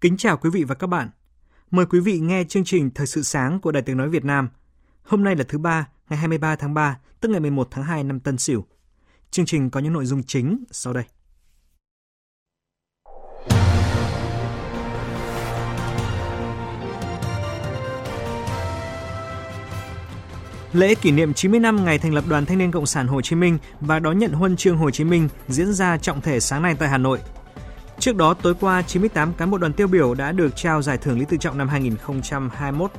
Kính chào quý vị và các bạn. Mời quý vị nghe chương trình Thời sự sáng của Đài Tiếng Nói Việt Nam. Hôm nay là thứ ba, ngày 23 tháng 3, tức ngày 11 tháng 2 năm Tân Sửu. Chương trình có những nội dung chính sau đây. Lễ kỷ niệm 90 năm ngày thành lập Đoàn Thanh niên Cộng sản Hồ Chí Minh và đón nhận huân chương Hồ Chí Minh diễn ra trọng thể sáng nay tại Hà Nội. Trước đó, tối qua, 98 cán bộ đoàn tiêu biểu đã được trao giải thưởng Lý Tự Trọng năm 2021.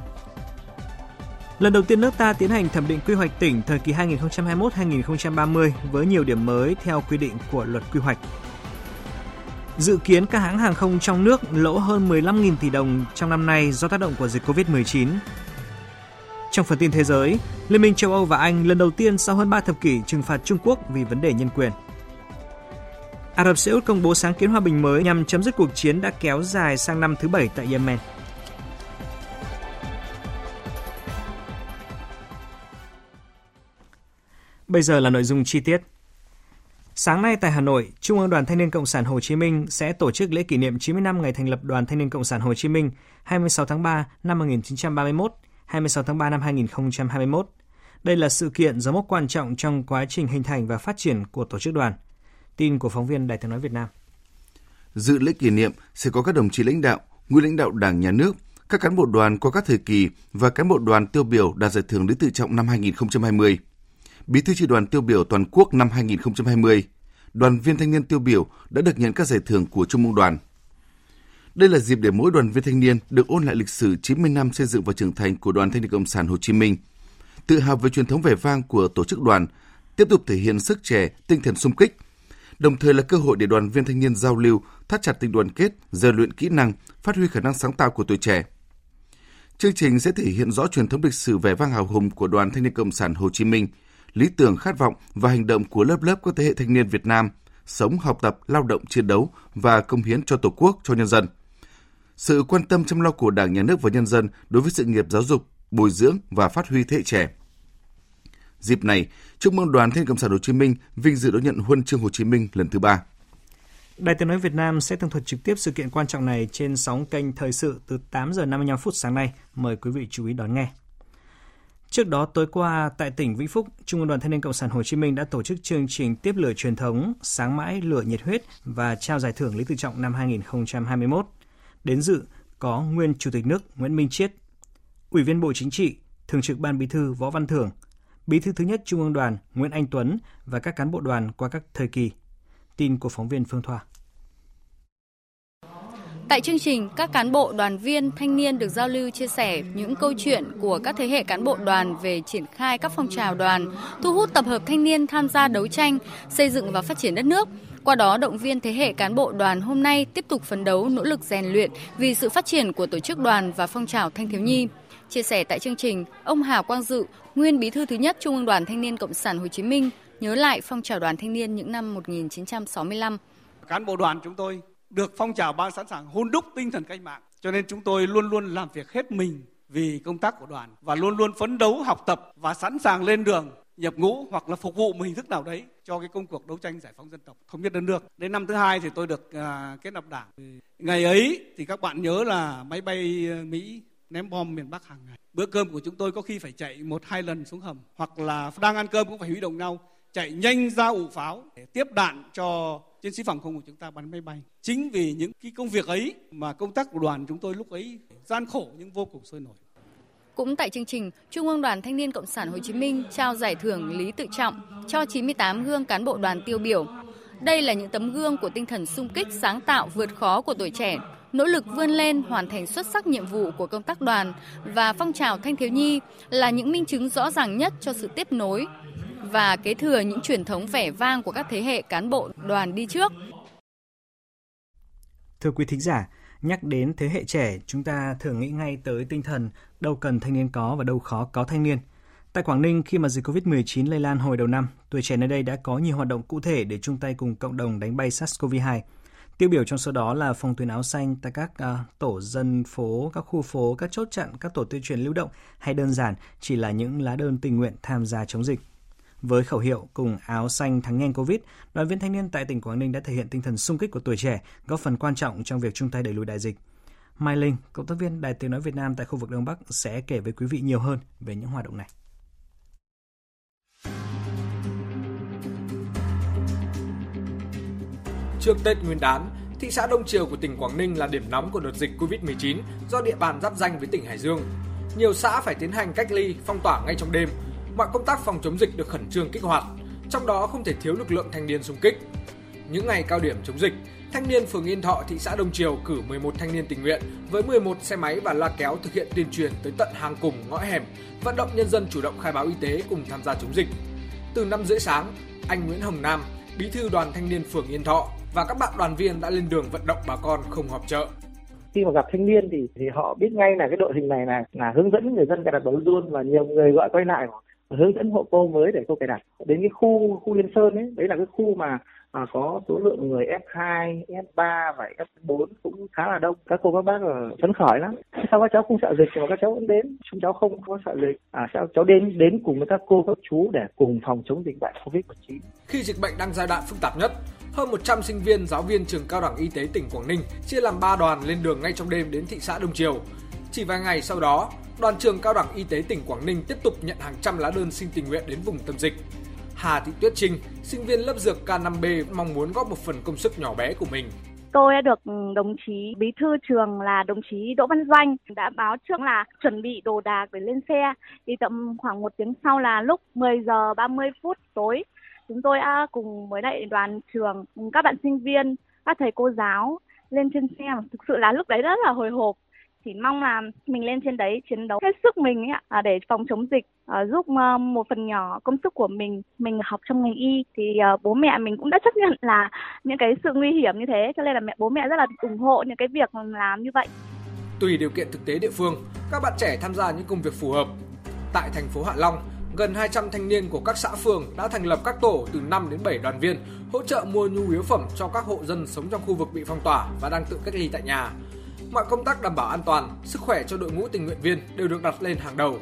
Lần đầu tiên nước ta tiến hành thẩm định quy hoạch tỉnh thời kỳ 2021-2030 với nhiều điểm mới theo quy định của luật quy hoạch. Dự kiến các hãng hàng không trong nước lỗ hơn 15.000 tỷ đồng trong năm nay do tác động của dịch Covid-19. Trong phần tin thế giới, Liên minh châu Âu và Anh lần đầu tiên sau hơn 3 thập kỷ trừng phạt Trung Quốc vì vấn đề nhân quyền. Ả Rập Xê Út công bố sáng kiến hòa bình mới nhằm chấm dứt cuộc chiến đã kéo dài sang năm thứ bảy tại Yemen. Bây giờ là nội dung chi tiết. Sáng nay tại Hà Nội, Trung ương Đoàn Thanh niên Cộng sản Hồ Chí Minh sẽ tổ chức lễ kỷ niệm 90 năm ngày thành lập Đoàn Thanh niên Cộng sản Hồ Chí Minh 26 tháng 3 năm 1931, 26 tháng 3 năm 2021. Đây là sự kiện dấu mốc quan trọng trong quá trình hình thành và phát triển của tổ chức đoàn – Tin của phóng viên Đài tiếng nói Việt Nam. Dự lễ kỷ niệm sẽ có các đồng chí lãnh đạo, nguyên lãnh đạo Đảng, Nhà nước, các cán bộ đoàn qua các thời kỳ và cán bộ đoàn tiêu biểu đạt giải thưởng Lý Tự Trọng năm 2020, Bí thư chi đoàn tiêu biểu toàn quốc năm 2020, đoàn viên thanh niên tiêu biểu đã được nhận các giải thưởng của Trung ương đoàn. Đây là dịp để mỗi đoàn viên thanh niên được ôn lại lịch sử 90 năm xây dựng và trưởng thành của Đoàn Thanh niên Cộng sản Hồ Chí Minh, tự hào về truyền thống vẻ vang của tổ chức đoàn, tiếp tục thể hiện sức trẻ, tinh thần sung kích, đồng thời là cơ hội để đoàn viên thanh niên giao lưu, thắt chặt tình đoàn kết, rèn luyện kỹ năng, phát huy khả năng sáng tạo của tuổi trẻ. Chương trình sẽ thể hiện rõ truyền thống lịch sử vẻ vang hào hùng của Đoàn Thanh niên Cộng sản Hồ Chí Minh, lý tưởng khát vọng và hành động của lớp lớp các thế hệ thanh niên Việt Nam, sống, học tập, lao động, chiến đấu và công hiến cho Tổ quốc, cho nhân dân. Sự quan tâm chăm lo của Đảng, Nhà nước và nhân dân đối với sự nghiệp giáo dục, bồi dưỡng và phát huy thế hệ trẻ – Dịp này, Trung ương Đoàn Thanh Cộng sản Hồ Chí Minh vinh dự đón nhận huân chương Hồ Chí Minh lần thứ ba. Đài Tiếng nói Việt Nam sẽ tường thuật trực tiếp sự kiện quan trọng này trên sóng kênh thời sự từ 8 giờ 55 phút sáng nay. Mời quý vị chú ý đón nghe. Trước đó tối qua tại tỉnh Vĩnh Phúc, Trung ương Đoàn Thanh niên Cộng sản Hồ Chí Minh đã tổ chức chương trình tiếp lửa truyền thống Sáng mãi lửa nhiệt huyết và trao giải thưởng Lý Tự Trọng năm 2021. Đến dự có nguyên Chủ tịch nước Nguyễn Minh Chiết, Ủy viên Bộ Chính trị, Thường trực Ban Bí thư Võ Văn Thưởng, Bí thư thứ nhất Trung ương Đoàn Nguyễn Anh Tuấn và các cán bộ đoàn qua các thời kỳ. Tin của phóng viên Phương Thoa. Tại chương trình, các cán bộ, đoàn viên, thanh niên được giao lưu chia sẻ những câu chuyện của các thế hệ cán bộ đoàn về triển khai các phong trào đoàn, thu hút tập hợp thanh niên tham gia đấu tranh, xây dựng và phát triển đất nước. Qua đó động viên thế hệ cán bộ đoàn hôm nay tiếp tục phấn đấu nỗ lực rèn luyện vì sự phát triển của tổ chức đoàn và phong trào thanh thiếu nhi. Chia sẻ tại chương trình, ông Hà Quang Dự, nguyên bí thư thứ nhất Trung ương Đoàn Thanh niên Cộng sản Hồ Chí Minh, nhớ lại phong trào đoàn thanh niên những năm 1965. Cán bộ đoàn chúng tôi được phong trào ban sẵn sàng hôn đúc tinh thần cách mạng, cho nên chúng tôi luôn luôn làm việc hết mình vì công tác của đoàn và luôn luôn phấn đấu học tập và sẵn sàng lên đường nhập ngũ hoặc là phục vụ một hình thức nào đấy cho cái công cuộc đấu tranh giải phóng dân tộc thống nhất đất nước. Đến năm thứ hai thì tôi được à, kết nạp đảng. Ngày ấy thì các bạn nhớ là máy bay à, Mỹ ném bom miền Bắc hàng ngày. Bữa cơm của chúng tôi có khi phải chạy một hai lần xuống hầm hoặc là đang ăn cơm cũng phải huy động nhau chạy nhanh ra ủ pháo để tiếp đạn cho chiến sĩ phòng không của chúng ta bắn máy bay. Chính vì những cái công việc ấy mà công tác của đoàn chúng tôi lúc ấy gian khổ nhưng vô cùng sôi nổi. Cũng tại chương trình, Trung ương Đoàn Thanh niên Cộng sản Hồ Chí Minh trao giải thưởng Lý Tự Trọng cho 98 gương cán bộ đoàn tiêu biểu Đây là những tấm gương của tinh thần sung kích sáng tạo vượt khó của tuổi trẻ, nỗ lực vươn lên hoàn thành xuất sắc nhiệm vụ của công tác đoàn và phong trào thanh thiếu nhi là những minh chứng rõ ràng nhất cho sự tiếp nối và kế thừa những truyền thống vẻ vang của các thế hệ cán bộ đoàn đi trước. Thưa quý thính giả, nhắc đến thế hệ trẻ, chúng ta thường nghĩ ngay tới tinh thần đâu cần thanh niên có và đâu khó có thanh niên. Tại Quảng Ninh, khi mà dịch COVID-19 lây lan hồi đầu năm, tuổi trẻ nơi đây đã có nhiều hoạt động cụ thể để chung tay cùng cộng đồng đánh bay SARS-CoV-2. Tiêu biểu trong số đó là phòng tuyến áo xanh tại các uh, tổ dân phố, các khu phố, các chốt chặn, các tổ tuyên truyền lưu động hay đơn giản chỉ là những lá đơn tình nguyện tham gia chống dịch. Với khẩu hiệu cùng áo xanh thắng nhanh Covid, đoàn viên thanh niên tại tỉnh Quảng Ninh đã thể hiện tinh thần sung kích của tuổi trẻ, góp phần quan trọng trong việc chung tay đẩy lùi đại dịch. Mai Linh, cộng tác viên Đài Tiếng Nói Việt Nam tại khu vực Đông Bắc sẽ kể với quý vị nhiều hơn về những hoạt động này. Trước Tết Nguyên đán, thị xã Đông Triều của tỉnh Quảng Ninh là điểm nóng của đợt dịch Covid-19 do địa bàn giáp danh với tỉnh Hải Dương. Nhiều xã phải tiến hành cách ly, phong tỏa ngay trong đêm. Mọi công tác phòng chống dịch được khẩn trương kích hoạt, trong đó không thể thiếu lực lượng thanh niên xung kích. Những ngày cao điểm chống dịch, thanh niên phường Yên Thọ, thị xã Đông Triều cử 11 thanh niên tình nguyện với 11 xe máy và loa kéo thực hiện tuyên truyền tới tận hàng cùng ngõ hẻm, vận động nhân dân chủ động khai báo y tế cùng tham gia chống dịch. Từ 5 rưỡi sáng, anh Nguyễn Hồng Nam, bí thư đoàn thanh niên phường Yên Thọ và các bạn đoàn viên đã lên đường vận động bà con không họp chợ. Khi mà gặp thanh niên thì thì họ biết ngay là cái đội hình này là là hướng dẫn người dân cài đặt bảo luôn và nhiều người gọi quay lại hướng dẫn hộ cô mới để cô cài đặt đến cái khu khu Liên Sơn ấy đấy là cái khu mà à, có số lượng người F2, F3 và F4 cũng khá là đông. Các cô các bác ở phấn khởi lắm. Sao các cháu không sợ dịch mà các cháu vẫn đến? Chúng cháu không có sợ dịch. À sao cháu đến đến cùng với các cô các chú để cùng phòng chống dịch bệnh Covid-19. Khi dịch bệnh đang giai đoạn phức tạp nhất, hơn 100 sinh viên, giáo viên trường cao đẳng y tế tỉnh Quảng Ninh chia làm 3 đoàn lên đường ngay trong đêm đến thị xã Đông Triều. Chỉ vài ngày sau đó, đoàn trường cao đẳng y tế tỉnh Quảng Ninh tiếp tục nhận hàng trăm lá đơn xin tình nguyện đến vùng tâm dịch. Hà Thị Tuyết Trinh, sinh viên lớp dược K5B mong muốn góp một phần công sức nhỏ bé của mình. Tôi đã được đồng chí bí thư trường là đồng chí Đỗ Văn Doanh đã báo trước là chuẩn bị đồ đạc để lên xe. Thì tầm khoảng một tiếng sau là lúc 10 giờ 30 phút tối chúng tôi đã cùng với lại đoàn trường các bạn sinh viên các thầy cô giáo lên trên xe. Thực sự là lúc đấy rất là hồi hộp. Chỉ mong là mình lên trên đấy chiến đấu hết sức mình ấy, à, để phòng chống dịch à, giúp ờ, một phần nhỏ công sức của mình mình học trong ngành y. Thì ờ, bố mẹ mình cũng đã chấp nhận là những cái sự nguy hiểm như thế cho nên là mẹ bố mẹ rất là ủng hộ những cái việc làm như vậy. Tùy điều kiện thực tế địa phương các bạn trẻ tham gia những công việc phù hợp. Tại thành phố Hạ Long gần 200 thanh niên của các xã phường đã thành lập các tổ từ 5 đến 7 đoàn viên hỗ trợ mua nhu yếu phẩm cho các hộ dân sống trong khu vực bị phong tỏa và đang tự cách ly tại nhà. Mọi công tác đảm bảo an toàn, sức khỏe cho đội ngũ tình nguyện viên đều được đặt lên hàng đầu.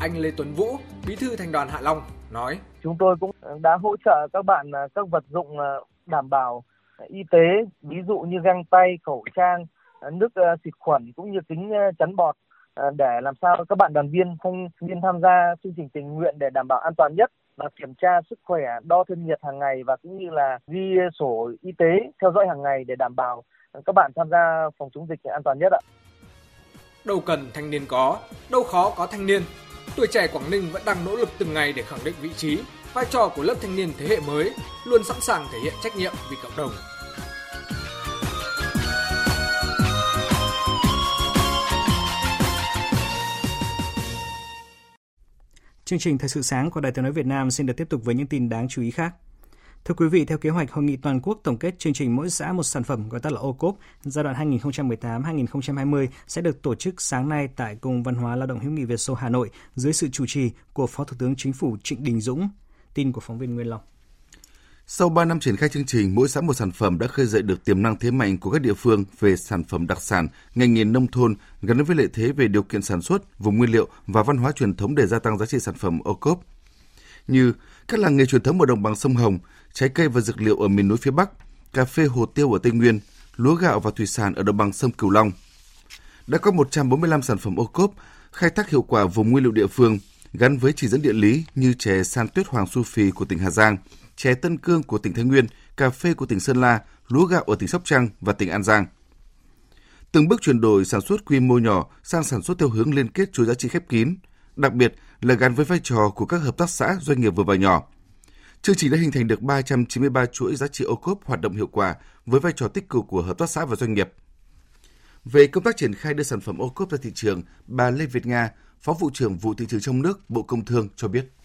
Anh Lê Tuấn Vũ, bí thư thành đoàn Hạ Long nói: Chúng tôi cũng đã hỗ trợ các bạn à, các vật dụng à, đảm bảo y tế, ví dụ như găng tay, khẩu trang, à, nước xịt khuẩn cũng như kính chắn bọt Ờ, để làm sao các bạn đoàn viên thanh niên tham gia chương trình tình nguyện để đảm bảo an toàn nhất là kiểm tra sức khỏe, đo thân nhiệt hàng ngày và cũng như là ghi sổ y tế theo dõi hàng ngày để đảm bảo các bạn tham gia phòng chống dịch an toàn nhất ạ. Đâu cần thanh niên có, đâu khó có thanh niên. Tuổi trẻ Quảng Ninh vẫn đang nỗ lực từng ngày để khẳng định vị trí, vai trò của lớp thanh niên thế hệ mới, luôn sẵn sàng thể hiện trách nhiệm vì cộng đồng. Chương trình Thời sự sáng của Đài Tiếng nói Việt Nam xin được tiếp tục với những tin đáng chú ý khác. Thưa quý vị, theo kế hoạch hội nghị toàn quốc tổng kết chương trình mỗi xã một sản phẩm gọi tắt là OCOP giai đoạn 2018-2020 sẽ được tổ chức sáng nay tại Cung Văn hóa Lao động hữu nghị Việt Xô Hà Nội dưới sự chủ trì của Phó Thủ tướng Chính phủ Trịnh Đình Dũng. Tin của phóng viên Nguyên Long. Sau 3 năm triển khai chương trình, mỗi xã một sản phẩm đã khơi dậy được tiềm năng thế mạnh của các địa phương về sản phẩm đặc sản, ngành nghề nông thôn gắn với lợi thế về điều kiện sản xuất, vùng nguyên liệu và văn hóa truyền thống để gia tăng giá trị sản phẩm ô cốp. Như các làng nghề truyền thống ở đồng bằng sông Hồng, trái cây và dược liệu ở miền núi phía Bắc, cà phê hồ tiêu ở Tây Nguyên, lúa gạo và thủy sản ở đồng bằng sông Cửu Long. Đã có 145 sản phẩm ô cốp khai thác hiệu quả vùng nguyên liệu địa phương gắn với chỉ dẫn địa lý như chè san tuyết hoàng su phi của tỉnh Hà Giang, chè Tân Cương của tỉnh Thái Nguyên, cà phê của tỉnh Sơn La, lúa gạo ở tỉnh Sóc Trăng và tỉnh An Giang. Từng bước chuyển đổi sản xuất quy mô nhỏ sang sản xuất theo hướng liên kết chuỗi giá trị khép kín, đặc biệt là gắn với vai trò của các hợp tác xã doanh nghiệp vừa và nhỏ. Chương trình đã hình thành được 393 chuỗi giá trị ô cốp hoạt động hiệu quả với vai trò tích cực của hợp tác xã và doanh nghiệp. Về công tác triển khai đưa sản phẩm ô cốp ra thị trường, bà Lê Việt Nga, Phó vụ trưởng vụ thị trường trong nước, Bộ Công Thương cho biết.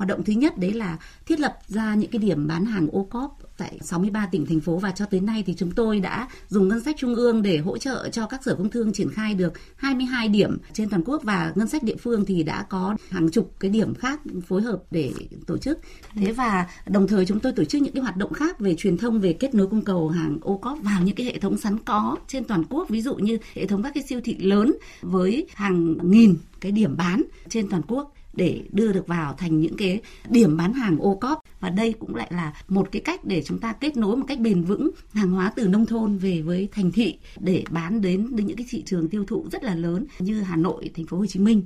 Hoạt động thứ nhất đấy là thiết lập ra những cái điểm bán hàng ô cốp tại 63 tỉnh, thành phố. Và cho tới nay thì chúng tôi đã dùng ngân sách trung ương để hỗ trợ cho các sở công thương triển khai được 22 điểm trên toàn quốc. Và ngân sách địa phương thì đã có hàng chục cái điểm khác phối hợp để tổ chức. Thế và đồng thời chúng tôi tổ chức những cái hoạt động khác về truyền thông, về kết nối cung cầu hàng ô cốp vào những cái hệ thống sẵn có trên toàn quốc. Ví dụ như hệ thống các cái siêu thị lớn với hàng nghìn cái điểm bán trên toàn quốc để đưa được vào thành những cái điểm bán hàng ô cóp và đây cũng lại là một cái cách để chúng ta kết nối một cách bền vững hàng hóa từ nông thôn về với thành thị để bán đến, đến những cái thị trường tiêu thụ rất là lớn như Hà Nội, thành phố Hồ Chí Minh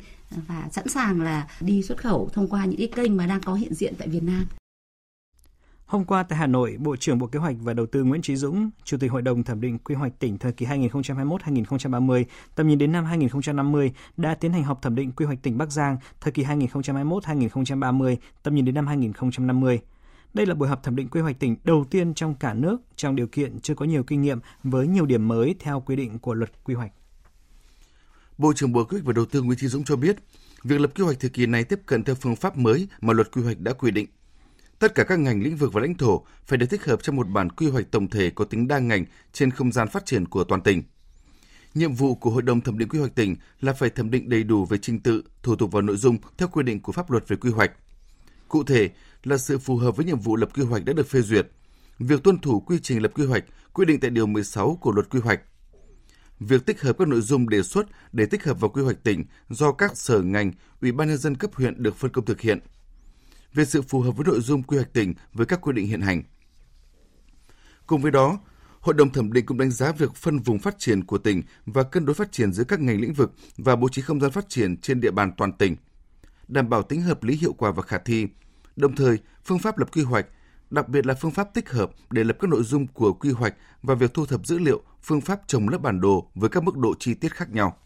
và sẵn sàng là đi xuất khẩu thông qua những cái kênh mà đang có hiện diện tại Việt Nam. Hôm qua tại Hà Nội, Bộ trưởng Bộ Kế hoạch và Đầu tư Nguyễn Trí Dũng, Chủ tịch Hội đồng thẩm định quy hoạch tỉnh thời kỳ 2021-2030, tầm nhìn đến năm 2050 đã tiến hành họp thẩm định quy hoạch tỉnh Bắc Giang thời kỳ 2021-2030, tầm nhìn đến năm 2050. Đây là buổi họp thẩm định quy hoạch tỉnh đầu tiên trong cả nước trong điều kiện chưa có nhiều kinh nghiệm với nhiều điểm mới theo quy định của luật quy hoạch. Bộ trưởng Bộ Kế hoạch và Đầu tư Nguyễn Trí Dũng cho biết, việc lập quy hoạch thời kỳ này tiếp cận theo phương pháp mới mà luật quy hoạch đã quy định – Tất cả các ngành lĩnh vực và lãnh thổ phải được tích hợp trong một bản quy hoạch tổng thể có tính đa ngành trên không gian phát triển của toàn tỉnh. Nhiệm vụ của Hội đồng thẩm định quy hoạch tỉnh là phải thẩm định đầy đủ về trình tự, thủ tục và nội dung theo quy định của pháp luật về quy hoạch. Cụ thể là sự phù hợp với nhiệm vụ lập quy hoạch đã được phê duyệt, việc tuân thủ quy trình lập quy hoạch quy định tại điều 16 của luật quy hoạch, việc tích hợp các nội dung đề xuất để tích hợp vào quy hoạch tỉnh do các sở ngành, ủy ban nhân dân cấp huyện được phân công thực hiện – về sự phù hợp với nội dung quy hoạch tỉnh với các quy định hiện hành. Cùng với đó, Hội đồng thẩm định cũng đánh giá việc phân vùng phát triển của tỉnh và cân đối phát triển giữa các ngành lĩnh vực và bố trí không gian phát triển trên địa bàn toàn tỉnh, đảm bảo tính hợp lý hiệu quả và khả thi. Đồng thời, phương pháp lập quy hoạch, đặc biệt là phương pháp tích hợp để lập các nội dung của quy hoạch và việc thu thập dữ liệu, phương pháp trồng lớp bản đồ với các mức độ chi tiết khác nhau.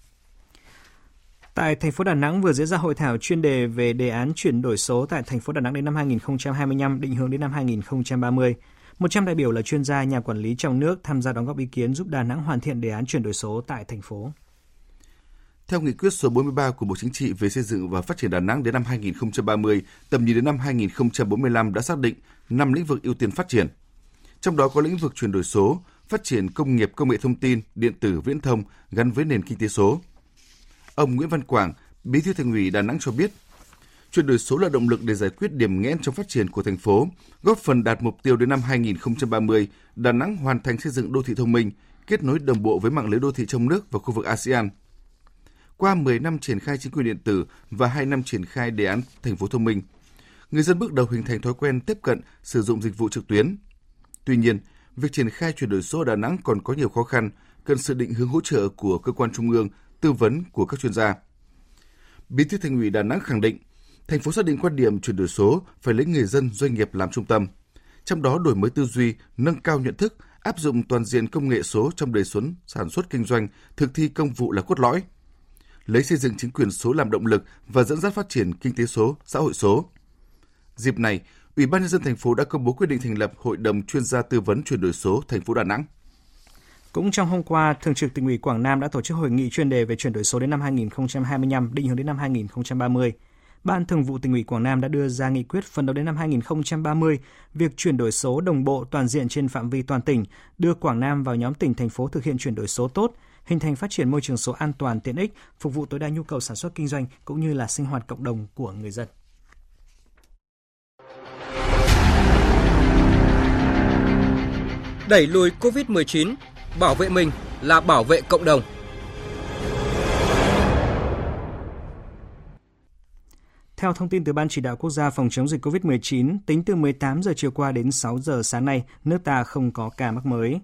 Tại thành phố Đà Nẵng vừa diễn ra hội thảo chuyên đề về đề án chuyển đổi số tại thành phố Đà Nẵng đến năm 2025, định hướng đến năm 2030. 100 đại biểu là chuyên gia, nhà quản lý trong nước tham gia đóng góp ý kiến giúp Đà Nẵng hoàn thiện đề án chuyển đổi số tại thành phố. Theo nghị quyết số 43 của Bộ Chính trị về xây dựng và phát triển Đà Nẵng đến năm 2030, tầm nhìn đến năm 2045 đã xác định 5 lĩnh vực ưu tiên phát triển. Trong đó có lĩnh vực chuyển đổi số, phát triển công nghiệp công nghệ thông tin, điện tử, viễn thông gắn với nền kinh tế số – Ông Nguyễn Văn Quảng, Bí thư Thành ủy Đà Nẵng cho biết, chuyển đổi số là động lực để giải quyết điểm nghẽn trong phát triển của thành phố, góp phần đạt mục tiêu đến năm 2030, Đà Nẵng hoàn thành xây dựng đô thị thông minh, kết nối đồng bộ với mạng lưới đô thị trong nước và khu vực ASEAN. Qua 10 năm triển khai chính quyền điện tử và 2 năm triển khai đề án thành phố thông minh, người dân bước đầu hình thành thói quen tiếp cận sử dụng dịch vụ trực tuyến. Tuy nhiên, việc triển khai chuyển đổi số ở Đà Nẵng còn có nhiều khó khăn, cần sự định hướng hỗ trợ của cơ quan trung ương tư vấn của các chuyên gia. Bí thư Thành ủy Đà Nẵng khẳng định, thành phố xác định quan điểm chuyển đổi số phải lấy người dân doanh nghiệp làm trung tâm. Trong đó đổi mới tư duy, nâng cao nhận thức, áp dụng toàn diện công nghệ số trong đời sống sản xuất kinh doanh, thực thi công vụ là cốt lõi. Lấy xây dựng chính quyền số làm động lực và dẫn dắt phát triển kinh tế số, xã hội số. Dịp này, Ủy ban nhân dân thành phố đã công bố quyết định thành lập Hội đồng chuyên gia tư vấn chuyển đổi số thành phố Đà Nẵng. Cũng trong hôm qua, Thường trực tỉnh ủy Quảng Nam đã tổ chức hội nghị chuyên đề về chuyển đổi số đến năm 2025, định hướng đến năm 2030. Ban Thường vụ tỉnh ủy Quảng Nam đã đưa ra nghị quyết phần đầu đến năm 2030, việc chuyển đổi số đồng bộ toàn diện trên phạm vi toàn tỉnh, đưa Quảng Nam vào nhóm tỉnh thành phố thực hiện chuyển đổi số tốt, hình thành phát triển môi trường số an toàn tiện ích, phục vụ tối đa nhu cầu sản xuất kinh doanh cũng như là sinh hoạt cộng đồng của người dân. Đẩy lùi COVID-19 Bảo vệ mình là bảo vệ cộng đồng. Theo thông tin từ Ban chỉ đạo quốc gia phòng chống dịch COVID-19, tính từ 18 giờ chiều qua đến 6 giờ sáng nay, nước ta không có ca mắc mới.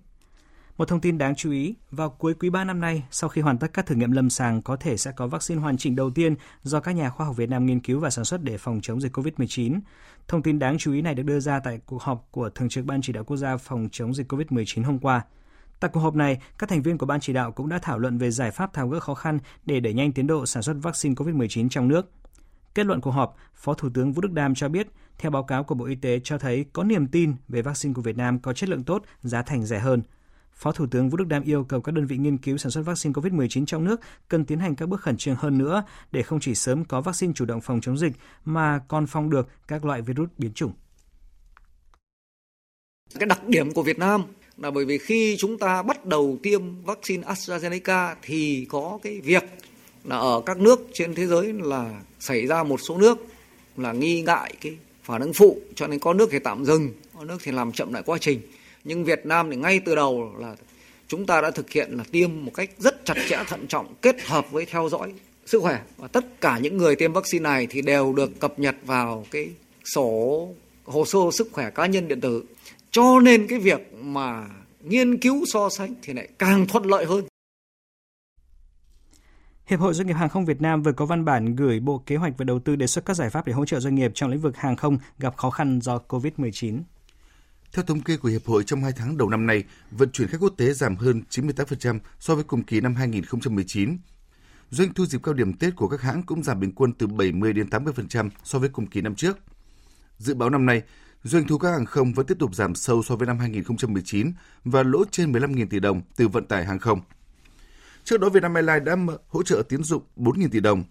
Một thông tin đáng chú ý, vào cuối quý 3 năm nay, sau khi hoàn tất các thử nghiệm lâm sàng, có thể sẽ có vaccine hoàn chỉnh đầu tiên do các nhà khoa học Việt Nam nghiên cứu và sản xuất để phòng chống dịch COVID-19. Thông tin đáng chú ý này được đưa ra tại cuộc họp của Thường trực Ban chỉ đạo quốc gia phòng chống dịch COVID-19 hôm qua. Tại cuộc họp này, các thành viên của ban chỉ đạo cũng đã thảo luận về giải pháp tháo gỡ khó khăn để đẩy nhanh tiến độ sản xuất vaccine COVID-19 trong nước. Kết luận cuộc họp, Phó Thủ tướng Vũ Đức Đam cho biết, theo báo cáo của Bộ Y tế cho thấy có niềm tin về vaccine của Việt Nam có chất lượng tốt, giá thành rẻ hơn. Phó Thủ tướng Vũ Đức Đam yêu cầu các đơn vị nghiên cứu sản xuất vaccine COVID-19 trong nước cần tiến hành các bước khẩn trương hơn nữa để không chỉ sớm có vaccine chủ động phòng chống dịch mà còn phòng được các loại virus biến chủng. Cái đặc điểm của Việt Nam là bởi vì khi chúng ta bắt đầu tiêm vaccine AstraZeneca thì có cái việc là ở các nước trên thế giới là xảy ra một số nước là nghi ngại cái phản ứng phụ cho nên có nước thì tạm dừng, có nước thì làm chậm lại quá trình. Nhưng Việt Nam thì ngay từ đầu là chúng ta đã thực hiện là tiêm một cách rất chặt chẽ thận trọng kết hợp với theo dõi sức khỏe và tất cả những người tiêm vaccine này thì đều được cập nhật vào cái sổ hồ sơ sức khỏe cá nhân điện tử cho nên cái việc mà nghiên cứu so sánh thì lại càng thuận lợi hơn. Hiệp hội Doanh nghiệp Hàng không Việt Nam vừa có văn bản gửi Bộ Kế hoạch và Đầu tư đề xuất các giải pháp để hỗ trợ doanh nghiệp trong lĩnh vực hàng không gặp khó khăn do COVID-19. Theo thống kê của Hiệp hội trong 2 tháng đầu năm nay, vận chuyển khách quốc tế giảm hơn 98% so với cùng kỳ năm 2019. Doanh thu dịp cao điểm Tết của các hãng cũng giảm bình quân từ 70 đến 80% so với cùng kỳ năm trước. Dự báo năm nay, Doanh thu các hàng không vẫn tiếp tục giảm sâu so với năm 2019 và lỗ trên 15.000 tỷ đồng từ vận tải hàng không. Trước đó, Vietnam Airlines đã hỗ trợ tiến dụng 4.000 tỷ đồng.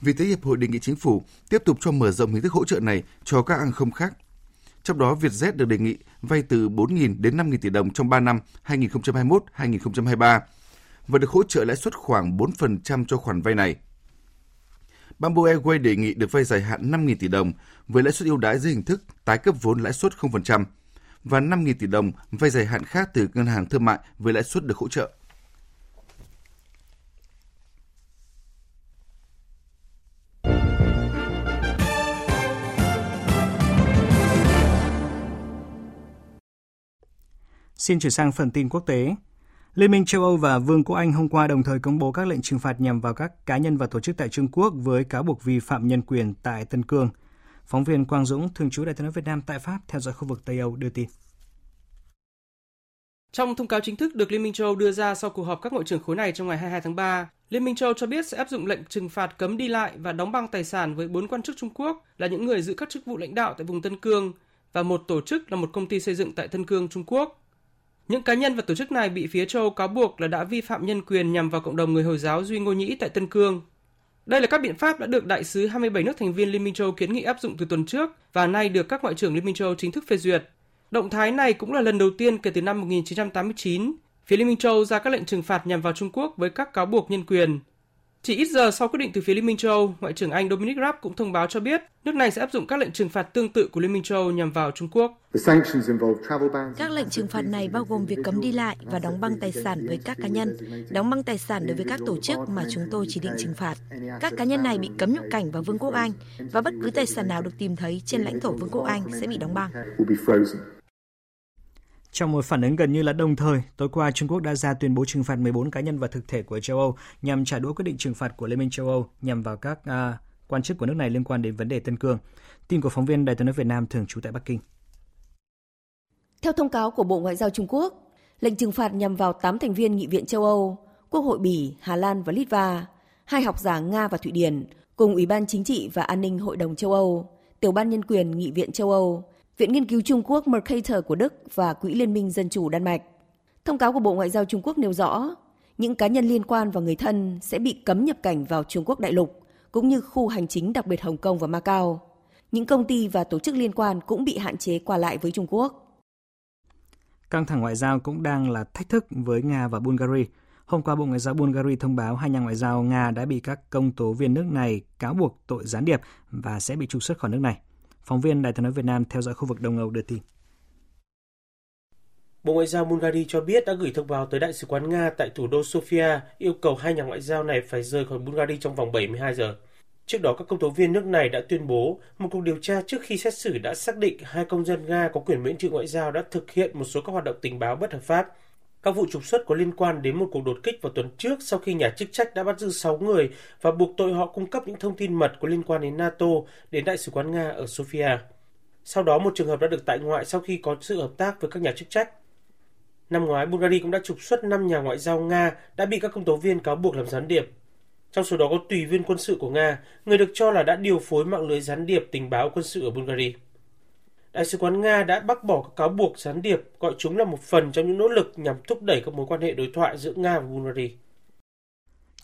Vì thế, Hiệp hội đề nghị chính phủ tiếp tục cho mở rộng hình thức hỗ trợ này cho các hàng không khác. Trong đó, Vietjet được đề nghị vay từ 4.000 đến 5.000 tỷ đồng trong 3 năm 2021-2023 và được hỗ trợ lãi suất khoảng 4% cho khoản vay này. Bamboo Airways đề nghị được vay dài hạn 5.000 tỷ đồng với lãi suất ưu đãi dưới hình thức tái cấp vốn lãi suất 0% và 5.000 tỷ đồng vay dài hạn khác từ ngân hàng thương mại với lãi suất được hỗ trợ. Xin chuyển sang phần tin quốc tế. Liên minh châu Âu và Vương quốc Anh hôm qua đồng thời công bố các lệnh trừng phạt nhằm vào các cá nhân và tổ chức tại Trung Quốc với cáo buộc vi phạm nhân quyền tại Tân Cương. Phóng viên Quang Dũng, thường trú Đại tiếng nói Việt Nam tại Pháp theo dõi khu vực Tây Âu đưa tin. Trong thông cáo chính thức được Liên minh châu Âu đưa ra sau cuộc họp các ngoại trưởng khối này trong ngày 22 tháng 3, Liên minh châu Âu cho biết sẽ áp dụng lệnh trừng phạt cấm đi lại và đóng băng tài sản với bốn quan chức Trung Quốc là những người giữ các chức vụ lãnh đạo tại vùng Tân Cương và một tổ chức là một công ty xây dựng tại Tân Cương, Trung Quốc. Những cá nhân và tổ chức này bị phía châu Âu cáo buộc là đã vi phạm nhân quyền nhằm vào cộng đồng người Hồi giáo Duy Ngô Nhĩ tại Tân Cương. Đây là các biện pháp đã được đại sứ 27 nước thành viên Liên minh châu kiến nghị áp dụng từ tuần trước và nay được các ngoại trưởng Liên minh châu chính thức phê duyệt. Động thái này cũng là lần đầu tiên kể từ năm 1989, phía Liên minh châu ra các lệnh trừng phạt nhằm vào Trung Quốc với các cáo buộc nhân quyền. Chỉ ít giờ sau quyết định từ phía Liên minh châu Âu, Ngoại trưởng Anh Dominic Raab cũng thông báo cho biết nước này sẽ áp dụng các lệnh trừng phạt tương tự của Liên minh châu Âu nhằm vào Trung Quốc. Các lệnh trừng phạt này bao gồm việc cấm đi lại và đóng băng tài sản với các cá nhân, đóng băng tài sản đối với các tổ chức mà chúng tôi chỉ định trừng phạt. Các cá nhân này bị cấm nhập cảnh vào Vương quốc Anh và bất cứ tài sản nào được tìm thấy trên lãnh thổ Vương quốc Anh sẽ bị đóng băng. Trong một phản ứng gần như là đồng thời, tối qua Trung Quốc đã ra tuyên bố trừng phạt 14 cá nhân và thực thể của châu Âu nhằm trả đũa quyết định trừng phạt của Liên minh châu Âu nhằm vào các uh, quan chức của nước này liên quan đến vấn đề Tân Cương. Tin của phóng viên Đài tiếng nói Việt Nam thường trú tại Bắc Kinh. Theo thông cáo của Bộ Ngoại giao Trung Quốc, lệnh trừng phạt nhằm vào 8 thành viên Nghị viện châu Âu, Quốc hội Bỉ, Hà Lan và Litva, hai học giả Nga và Thụy Điển, cùng Ủy ban Chính trị và An ninh Hội đồng châu Âu, Tiểu ban Nhân quyền Nghị viện châu Âu, Viện Nghiên cứu Trung Quốc Mercator của Đức và Quỹ Liên minh Dân chủ Đan Mạch. Thông cáo của Bộ Ngoại giao Trung Quốc nêu rõ, những cá nhân liên quan và người thân sẽ bị cấm nhập cảnh vào Trung Quốc đại lục, cũng như khu hành chính đặc biệt Hồng Kông và Macau. Những công ty và tổ chức liên quan cũng bị hạn chế qua lại với Trung Quốc. Căng thẳng ngoại giao cũng đang là thách thức với Nga và Bulgaria. Hôm qua, Bộ Ngoại giao Bulgaria thông báo hai nhà ngoại giao Nga đã bị các công tố viên nước này cáo buộc tội gián điệp và sẽ bị trục xuất khỏi nước này. Phóng viên Đài tiếng nói Việt Nam theo dõi khu vực Đông Âu đưa tin. Bộ Ngoại giao Bulgaria cho biết đã gửi thông báo tới Đại sứ quán Nga tại thủ đô Sofia yêu cầu hai nhà ngoại giao này phải rời khỏi Bulgaria trong vòng 72 giờ. Trước đó, các công tố viên nước này đã tuyên bố một cuộc điều tra trước khi xét xử đã xác định hai công dân Nga có quyền miễn trừ ngoại giao đã thực hiện một số các hoạt động tình báo bất hợp pháp. Các vụ trục xuất có liên quan đến một cuộc đột kích vào tuần trước sau khi nhà chức trách đã bắt giữ 6 người và buộc tội họ cung cấp những thông tin mật có liên quan đến NATO đến Đại sứ quán Nga ở Sofia. Sau đó, một trường hợp đã được tại ngoại sau khi có sự hợp tác với các nhà chức trách. Năm ngoái, Bulgaria cũng đã trục xuất 5 nhà ngoại giao Nga đã bị các công tố viên cáo buộc làm gián điệp. Trong số đó có tùy viên quân sự của Nga, người được cho là đã điều phối mạng lưới gián điệp tình báo quân sự ở Bulgaria. Đại sứ quán Nga đã bác bỏ các cáo buộc gián điệp, gọi chúng là một phần trong những nỗ lực nhằm thúc đẩy các mối quan hệ đối thoại giữa Nga và Bulgaria.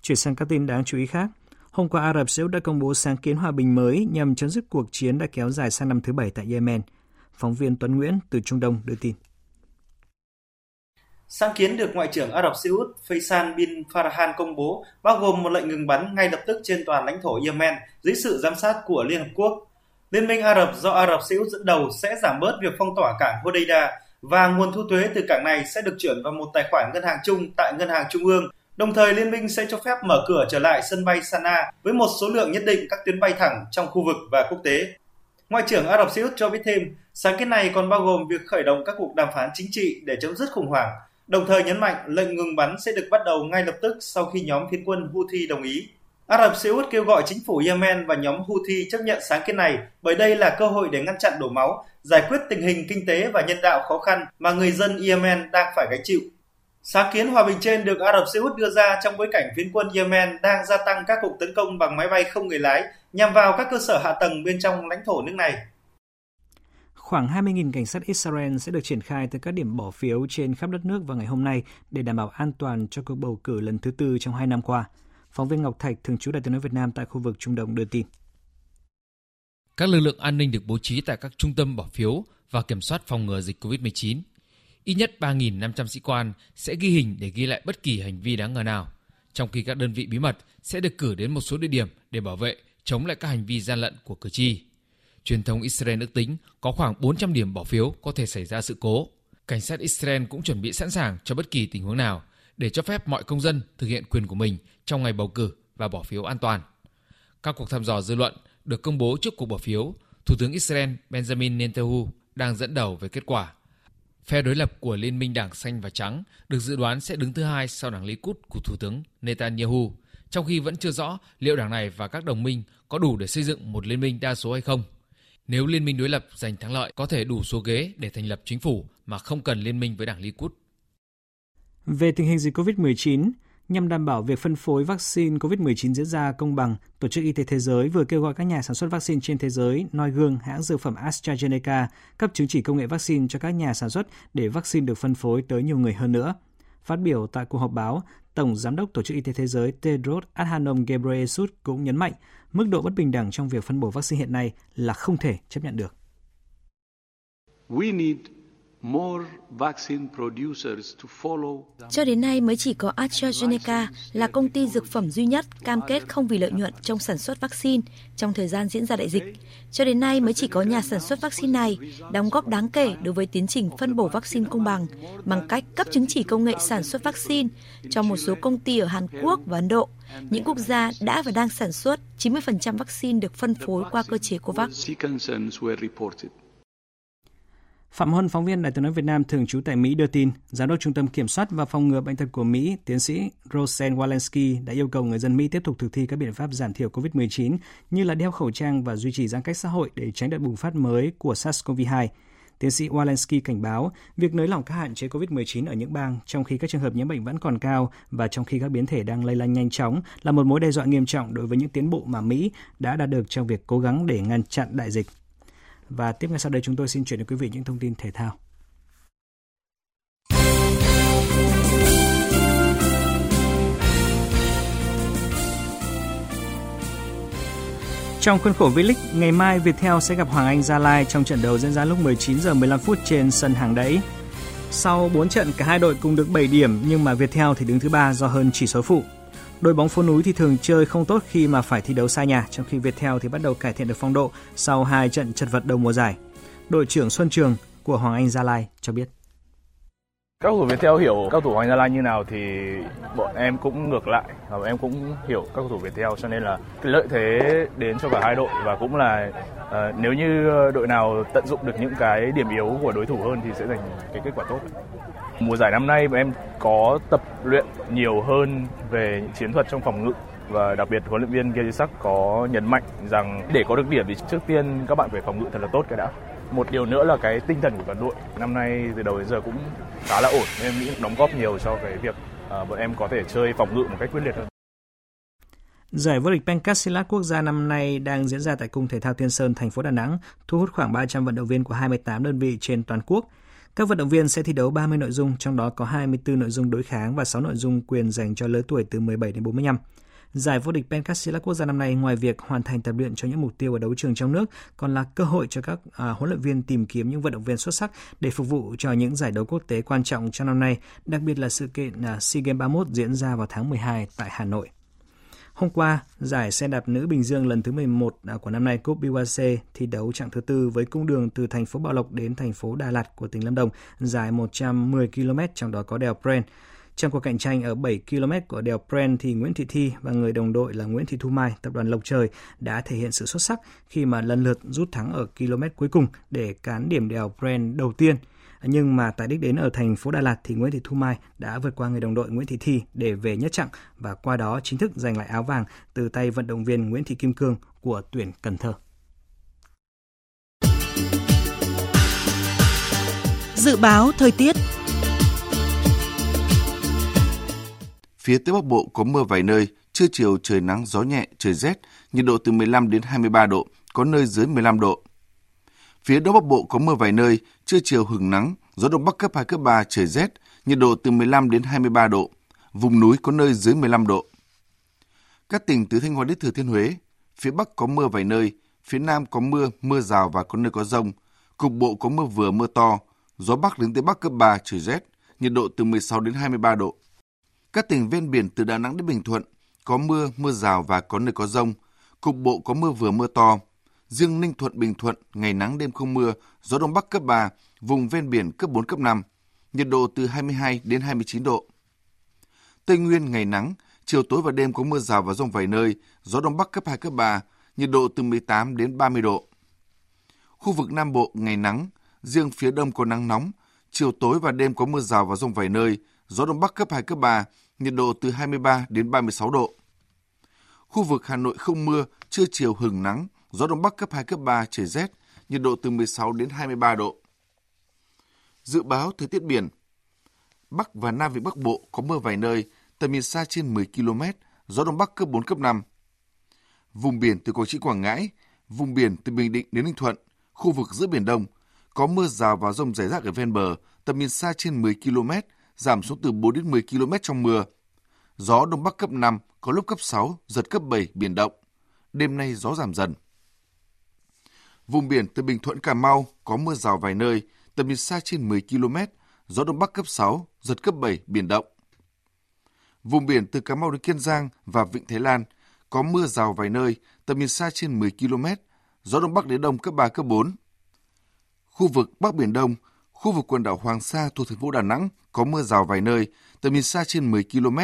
Chuyển sang các tin đáng chú ý khác. Hôm qua, Ả Rập Xê Út đã công bố sáng kiến hòa bình mới nhằm chấm dứt cuộc chiến đã kéo dài sang năm thứ bảy tại Yemen. Phóng viên Tuấn Nguyễn từ Trung Đông đưa tin. Sáng kiến được Ngoại trưởng Ả Rập Xê Út Faisal bin Farhan công bố bao gồm một lệnh ngừng bắn ngay lập tức trên toàn lãnh thổ Yemen dưới sự giám sát của Liên Hợp Quốc. Liên minh Ả Rập do Ả Rập Xê Út dẫn đầu sẽ giảm bớt việc phong tỏa cảng Hodeida và nguồn thu thuế từ cảng này sẽ được chuyển vào một tài khoản ngân hàng chung tại ngân hàng trung ương. Đồng thời, liên minh sẽ cho phép mở cửa trở lại sân bay Sana với một số lượng nhất định các tuyến bay thẳng trong khu vực và quốc tế. Ngoại trưởng Ả Rập Xê Út cho biết thêm, sáng kiến này còn bao gồm việc khởi động các cuộc đàm phán chính trị để chấm dứt khủng hoảng, đồng thời nhấn mạnh lệnh ngừng bắn sẽ được bắt đầu ngay lập tức sau khi nhóm phiến quân Houthi đồng ý. Ả Rập Xê Út kêu gọi chính phủ Yemen và nhóm Houthi chấp nhận sáng kiến này bởi đây là cơ hội để ngăn chặn đổ máu, giải quyết tình hình kinh tế và nhân đạo khó khăn mà người dân Yemen đang phải gánh chịu. Sáng kiến hòa bình trên được Ả Rập Xê Út đưa ra trong bối cảnh phiến quân Yemen đang gia tăng các cuộc tấn công bằng máy bay không người lái nhằm vào các cơ sở hạ tầng bên trong lãnh thổ nước này. Khoảng 20.000 cảnh sát Israel sẽ được triển khai tới các điểm bỏ phiếu trên khắp đất nước vào ngày hôm nay để đảm bảo an toàn cho cuộc bầu cử lần thứ tư trong hai năm qua. Phóng viên Ngọc Thạch, thường trú Đại tiếng nói Việt Nam tại khu vực Trung Đông đưa tin. Các lực lượng an ninh được bố trí tại các trung tâm bỏ phiếu và kiểm soát phòng ngừa dịch COVID-19. Ít nhất 3.500 sĩ quan sẽ ghi hình để ghi lại bất kỳ hành vi đáng ngờ nào, trong khi các đơn vị bí mật sẽ được cử đến một số địa điểm để bảo vệ, chống lại các hành vi gian lận của cử tri. Truyền thông Israel ước tính có khoảng 400 điểm bỏ phiếu có thể xảy ra sự cố. Cảnh sát Israel cũng chuẩn bị sẵn sàng cho bất kỳ tình huống nào để cho phép mọi công dân thực hiện quyền của mình trong ngày bầu cử và bỏ phiếu an toàn. Các cuộc thăm dò dư luận được công bố trước cuộc bỏ phiếu, Thủ tướng Israel Benjamin Netanyahu đang dẫn đầu về kết quả. Phe đối lập của Liên minh Đảng Xanh và Trắng được dự đoán sẽ đứng thứ hai sau đảng Likud của Thủ tướng Netanyahu, trong khi vẫn chưa rõ liệu đảng này và các đồng minh có đủ để xây dựng một liên minh đa số hay không. Nếu liên minh đối lập giành thắng lợi có thể đủ số ghế để thành lập chính phủ mà không cần liên minh với đảng Likud. Về tình hình dịch COVID-19, nhằm đảm bảo việc phân phối vaccine COVID-19 diễn ra công bằng, Tổ chức Y tế Thế giới vừa kêu gọi các nhà sản xuất vaccine trên thế giới noi gương hãng dược phẩm AstraZeneca cấp chứng chỉ công nghệ vaccine cho các nhà sản xuất để vaccine được phân phối tới nhiều người hơn nữa. Phát biểu tại cuộc họp báo, Tổng Giám đốc Tổ chức Y tế Thế giới Tedros Adhanom Ghebreyesus cũng nhấn mạnh mức độ bất bình đẳng trong việc phân bổ vaccine hiện nay là không thể chấp nhận được. We need more vaccine producers to follow. Cho đến nay mới chỉ có AstraZeneca là công ty dược phẩm duy nhất cam kết không vì lợi nhuận trong sản xuất vaccine trong thời gian diễn ra đại dịch. Cho đến nay mới chỉ có nhà sản xuất vaccine này đóng góp đáng kể đối với tiến trình phân bổ vaccine công bằng bằng cách cấp chứng chỉ công nghệ sản xuất vaccine cho một số công ty ở Hàn Quốc và Ấn Độ. Những quốc gia đã và đang sản xuất 90% vaccine được phân phối qua cơ chế COVAX. Phạm Huân, phóng viên Đài tiếng nói Việt Nam thường trú tại Mỹ đưa tin, Giám đốc Trung tâm Kiểm soát và Phòng ngừa Bệnh tật của Mỹ, tiến sĩ Rosen Walensky đã yêu cầu người dân Mỹ tiếp tục thực thi các biện pháp giảm thiểu COVID-19 như là đeo khẩu trang và duy trì giãn cách xã hội để tránh đợt bùng phát mới của SARS-CoV-2. Tiến sĩ Walensky cảnh báo việc nới lỏng các hạn chế COVID-19 ở những bang trong khi các trường hợp nhiễm bệnh vẫn còn cao và trong khi các biến thể đang lây lan nhanh chóng là một mối đe dọa nghiêm trọng đối với những tiến bộ mà Mỹ đã đạt được trong việc cố gắng để ngăn chặn đại dịch. Và tiếp ngay sau đây chúng tôi xin chuyển đến quý vị những thông tin thể thao. Trong khuôn khổ V-League, ngày mai Viettel sẽ gặp Hoàng Anh Gia Lai trong trận đấu diễn ra lúc 19 giờ 15 phút trên sân hàng đẫy. Sau 4 trận cả hai đội cùng được 7 điểm nhưng mà Viettel thì đứng thứ ba do hơn chỉ số phụ. Đội bóng phố núi thì thường chơi không tốt khi mà phải thi đấu xa nhà, trong khi Viettel thì bắt đầu cải thiện được phong độ sau hai trận chật vật đầu mùa giải. Đội trưởng Xuân Trường của Hoàng Anh Gia Lai cho biết. Các cầu thủ Viettel hiểu các thủ Hoàng Gia Lai như nào thì bọn em cũng ngược lại và bọn em cũng hiểu các cầu thủ Viettel cho nên là lợi thế đến cho cả hai đội và cũng là uh, nếu như đội nào tận dụng được những cái điểm yếu của đối thủ hơn thì sẽ giành cái kết quả tốt. Mùa giải năm nay bọn em có tập luyện nhiều hơn về những chiến thuật trong phòng ngự và đặc biệt huấn luyện viên Gejisak có nhấn mạnh rằng để có được điểm thì trước tiên các bạn phải phòng ngự thật là tốt cái đã. Một điều nữa là cái tinh thần của toàn đội năm nay từ đầu đến giờ cũng khá là ổn nên em nghĩ đóng góp nhiều cho cái việc à, bọn em có thể chơi phòng ngự một cách quyết liệt hơn. Giải vô địch Pencastilat quốc gia năm nay đang diễn ra tại Cung Thể thao Tiên Sơn, thành phố Đà Nẵng, thu hút khoảng 300 vận động viên của 28 đơn vị trên toàn quốc. Các vận động viên sẽ thi đấu 30 nội dung, trong đó có 24 nội dung đối kháng và 6 nội dung quyền dành cho lứa tuổi từ 17 đến 45. Giải vô địch Pencasilat quốc gia năm nay ngoài việc hoàn thành tập luyện cho những mục tiêu ở đấu trường trong nước, còn là cơ hội cho các à, huấn luyện viên tìm kiếm những vận động viên xuất sắc để phục vụ cho những giải đấu quốc tế quan trọng trong năm nay, đặc biệt là sự kiện à, SEA Games 31 diễn ra vào tháng 12 tại Hà Nội. Hôm qua, giải xe đạp nữ Bình Dương lần thứ 11 à, của năm nay Cúp BYC thi đấu chặng thứ tư với cung đường từ thành phố Bảo Lộc đến thành phố Đà Lạt của tỉnh Lâm Đồng dài 110 km trong đó có đèo Pren. Trong cuộc cạnh tranh ở 7 km của đèo Pren thì Nguyễn Thị Thi và người đồng đội là Nguyễn Thị Thu Mai, tập đoàn Lộc Trời đã thể hiện sự xuất sắc khi mà lần lượt rút thắng ở km cuối cùng để cán điểm đèo Pren đầu tiên – nhưng mà tại đích đến ở thành phố Đà Lạt thì Nguyễn Thị Thu Mai đã vượt qua người đồng đội Nguyễn Thị Thi để về nhất chặng và qua đó chính thức giành lại áo vàng từ tay vận động viên Nguyễn Thị Kim Cương của tuyển Cần Thơ. Dự báo thời tiết Phía Tây Bắc Bộ có mưa vài nơi, trưa chiều trời nắng gió nhẹ, trời rét, nhiệt độ từ 15 đến 23 độ, có nơi dưới 15 độ. Phía Đông Bắc Bộ có mưa vài nơi, trưa chiều hừng nắng, gió Đông Bắc cấp 2, cấp 3, trời rét, nhiệt độ từ 15 đến 23 độ, vùng núi có nơi dưới 15 độ. Các tỉnh từ Thanh Hóa đến Thừa Thiên Huế, phía Bắc có mưa vài nơi, phía Nam có mưa, mưa rào và có nơi có rông, cục bộ có mưa vừa mưa to, gió Bắc đến Tây Bắc cấp 3, trời rét, nhiệt độ từ 16 đến 23 độ. Các tỉnh ven biển từ Đà Nẵng đến Bình Thuận có mưa, mưa rào và có nơi có rông, cục bộ có mưa vừa mưa to, Riêng Ninh Thuận, Bình Thuận, ngày nắng đêm không mưa, gió Đông Bắc cấp 3, vùng ven biển cấp 4, cấp 5, nhiệt độ từ 22 đến 29 độ. Tây Nguyên ngày nắng, chiều tối và đêm có mưa rào và rông vài nơi, gió Đông Bắc cấp 2, cấp 3, nhiệt độ từ 18 đến 30 độ. Khu vực Nam Bộ ngày nắng, riêng phía Đông có nắng nóng, chiều tối và đêm có mưa rào và rông vài nơi, gió Đông Bắc cấp 2, cấp 3, nhiệt độ từ 23 đến 36 độ. Khu vực Hà Nội không mưa, trưa chiều hừng nắng, gió đông bắc cấp 2, cấp 3, trời rét, nhiệt độ từ 16 đến 23 độ. Dự báo thời tiết biển Bắc và Nam Vịnh Bắc Bộ có mưa vài nơi, tầm nhìn xa trên 10 km, gió đông bắc cấp 4, cấp 5. Vùng biển từ Quảng Trị Quảng Ngãi, vùng biển từ Bình Định đến Ninh Thuận, khu vực giữa Biển Đông, có mưa rào và rông rải rác ở ven bờ, tầm nhìn xa trên 10 km, giảm xuống từ 4 đến 10 km trong mưa. Gió đông bắc cấp 5, có lúc cấp 6, giật cấp 7, biển động. Đêm nay gió giảm dần. Vùng biển từ Bình Thuận Cà Mau có mưa rào vài nơi, tầm nhìn xa trên 10 km, gió đông bắc cấp 6, giật cấp 7, biển động. Vùng biển từ Cà Mau đến Kiên Giang và Vịnh Thái Lan có mưa rào vài nơi, tầm nhìn xa trên 10 km, gió đông bắc đến đông cấp 3, cấp 4. Khu vực Bắc Biển Đông, khu vực quần đảo Hoàng Sa thuộc thành phố Đà Nẵng có mưa rào vài nơi, tầm nhìn xa trên 10 km.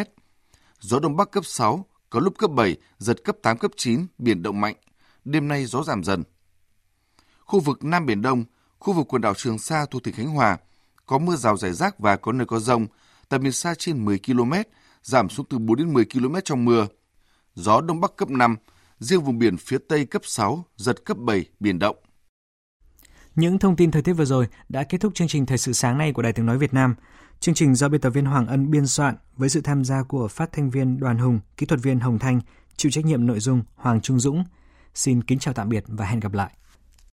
Gió đông bắc cấp 6, có lúc cấp 7, giật cấp 8, cấp 9, biển động mạnh. Đêm nay gió giảm dần khu vực Nam Biển Đông, khu vực quần đảo Trường Sa thuộc tỉnh Khánh Hòa, có mưa rào rải rác và có nơi có rông, tầm nhìn xa trên 10 km, giảm xuống từ 4 đến 10 km trong mưa. Gió Đông Bắc cấp 5, riêng vùng biển phía Tây cấp 6, giật cấp 7, biển động. Những thông tin thời tiết vừa rồi đã kết thúc chương trình Thời sự sáng nay của Đài Tiếng Nói Việt Nam. Chương trình do biên tập viên Hoàng Ân biên soạn với sự tham gia của phát thanh viên Đoàn Hùng, kỹ thuật viên Hồng Thanh, chịu trách nhiệm nội dung Hoàng Trung Dũng. Xin kính chào tạm biệt và hẹn gặp lại.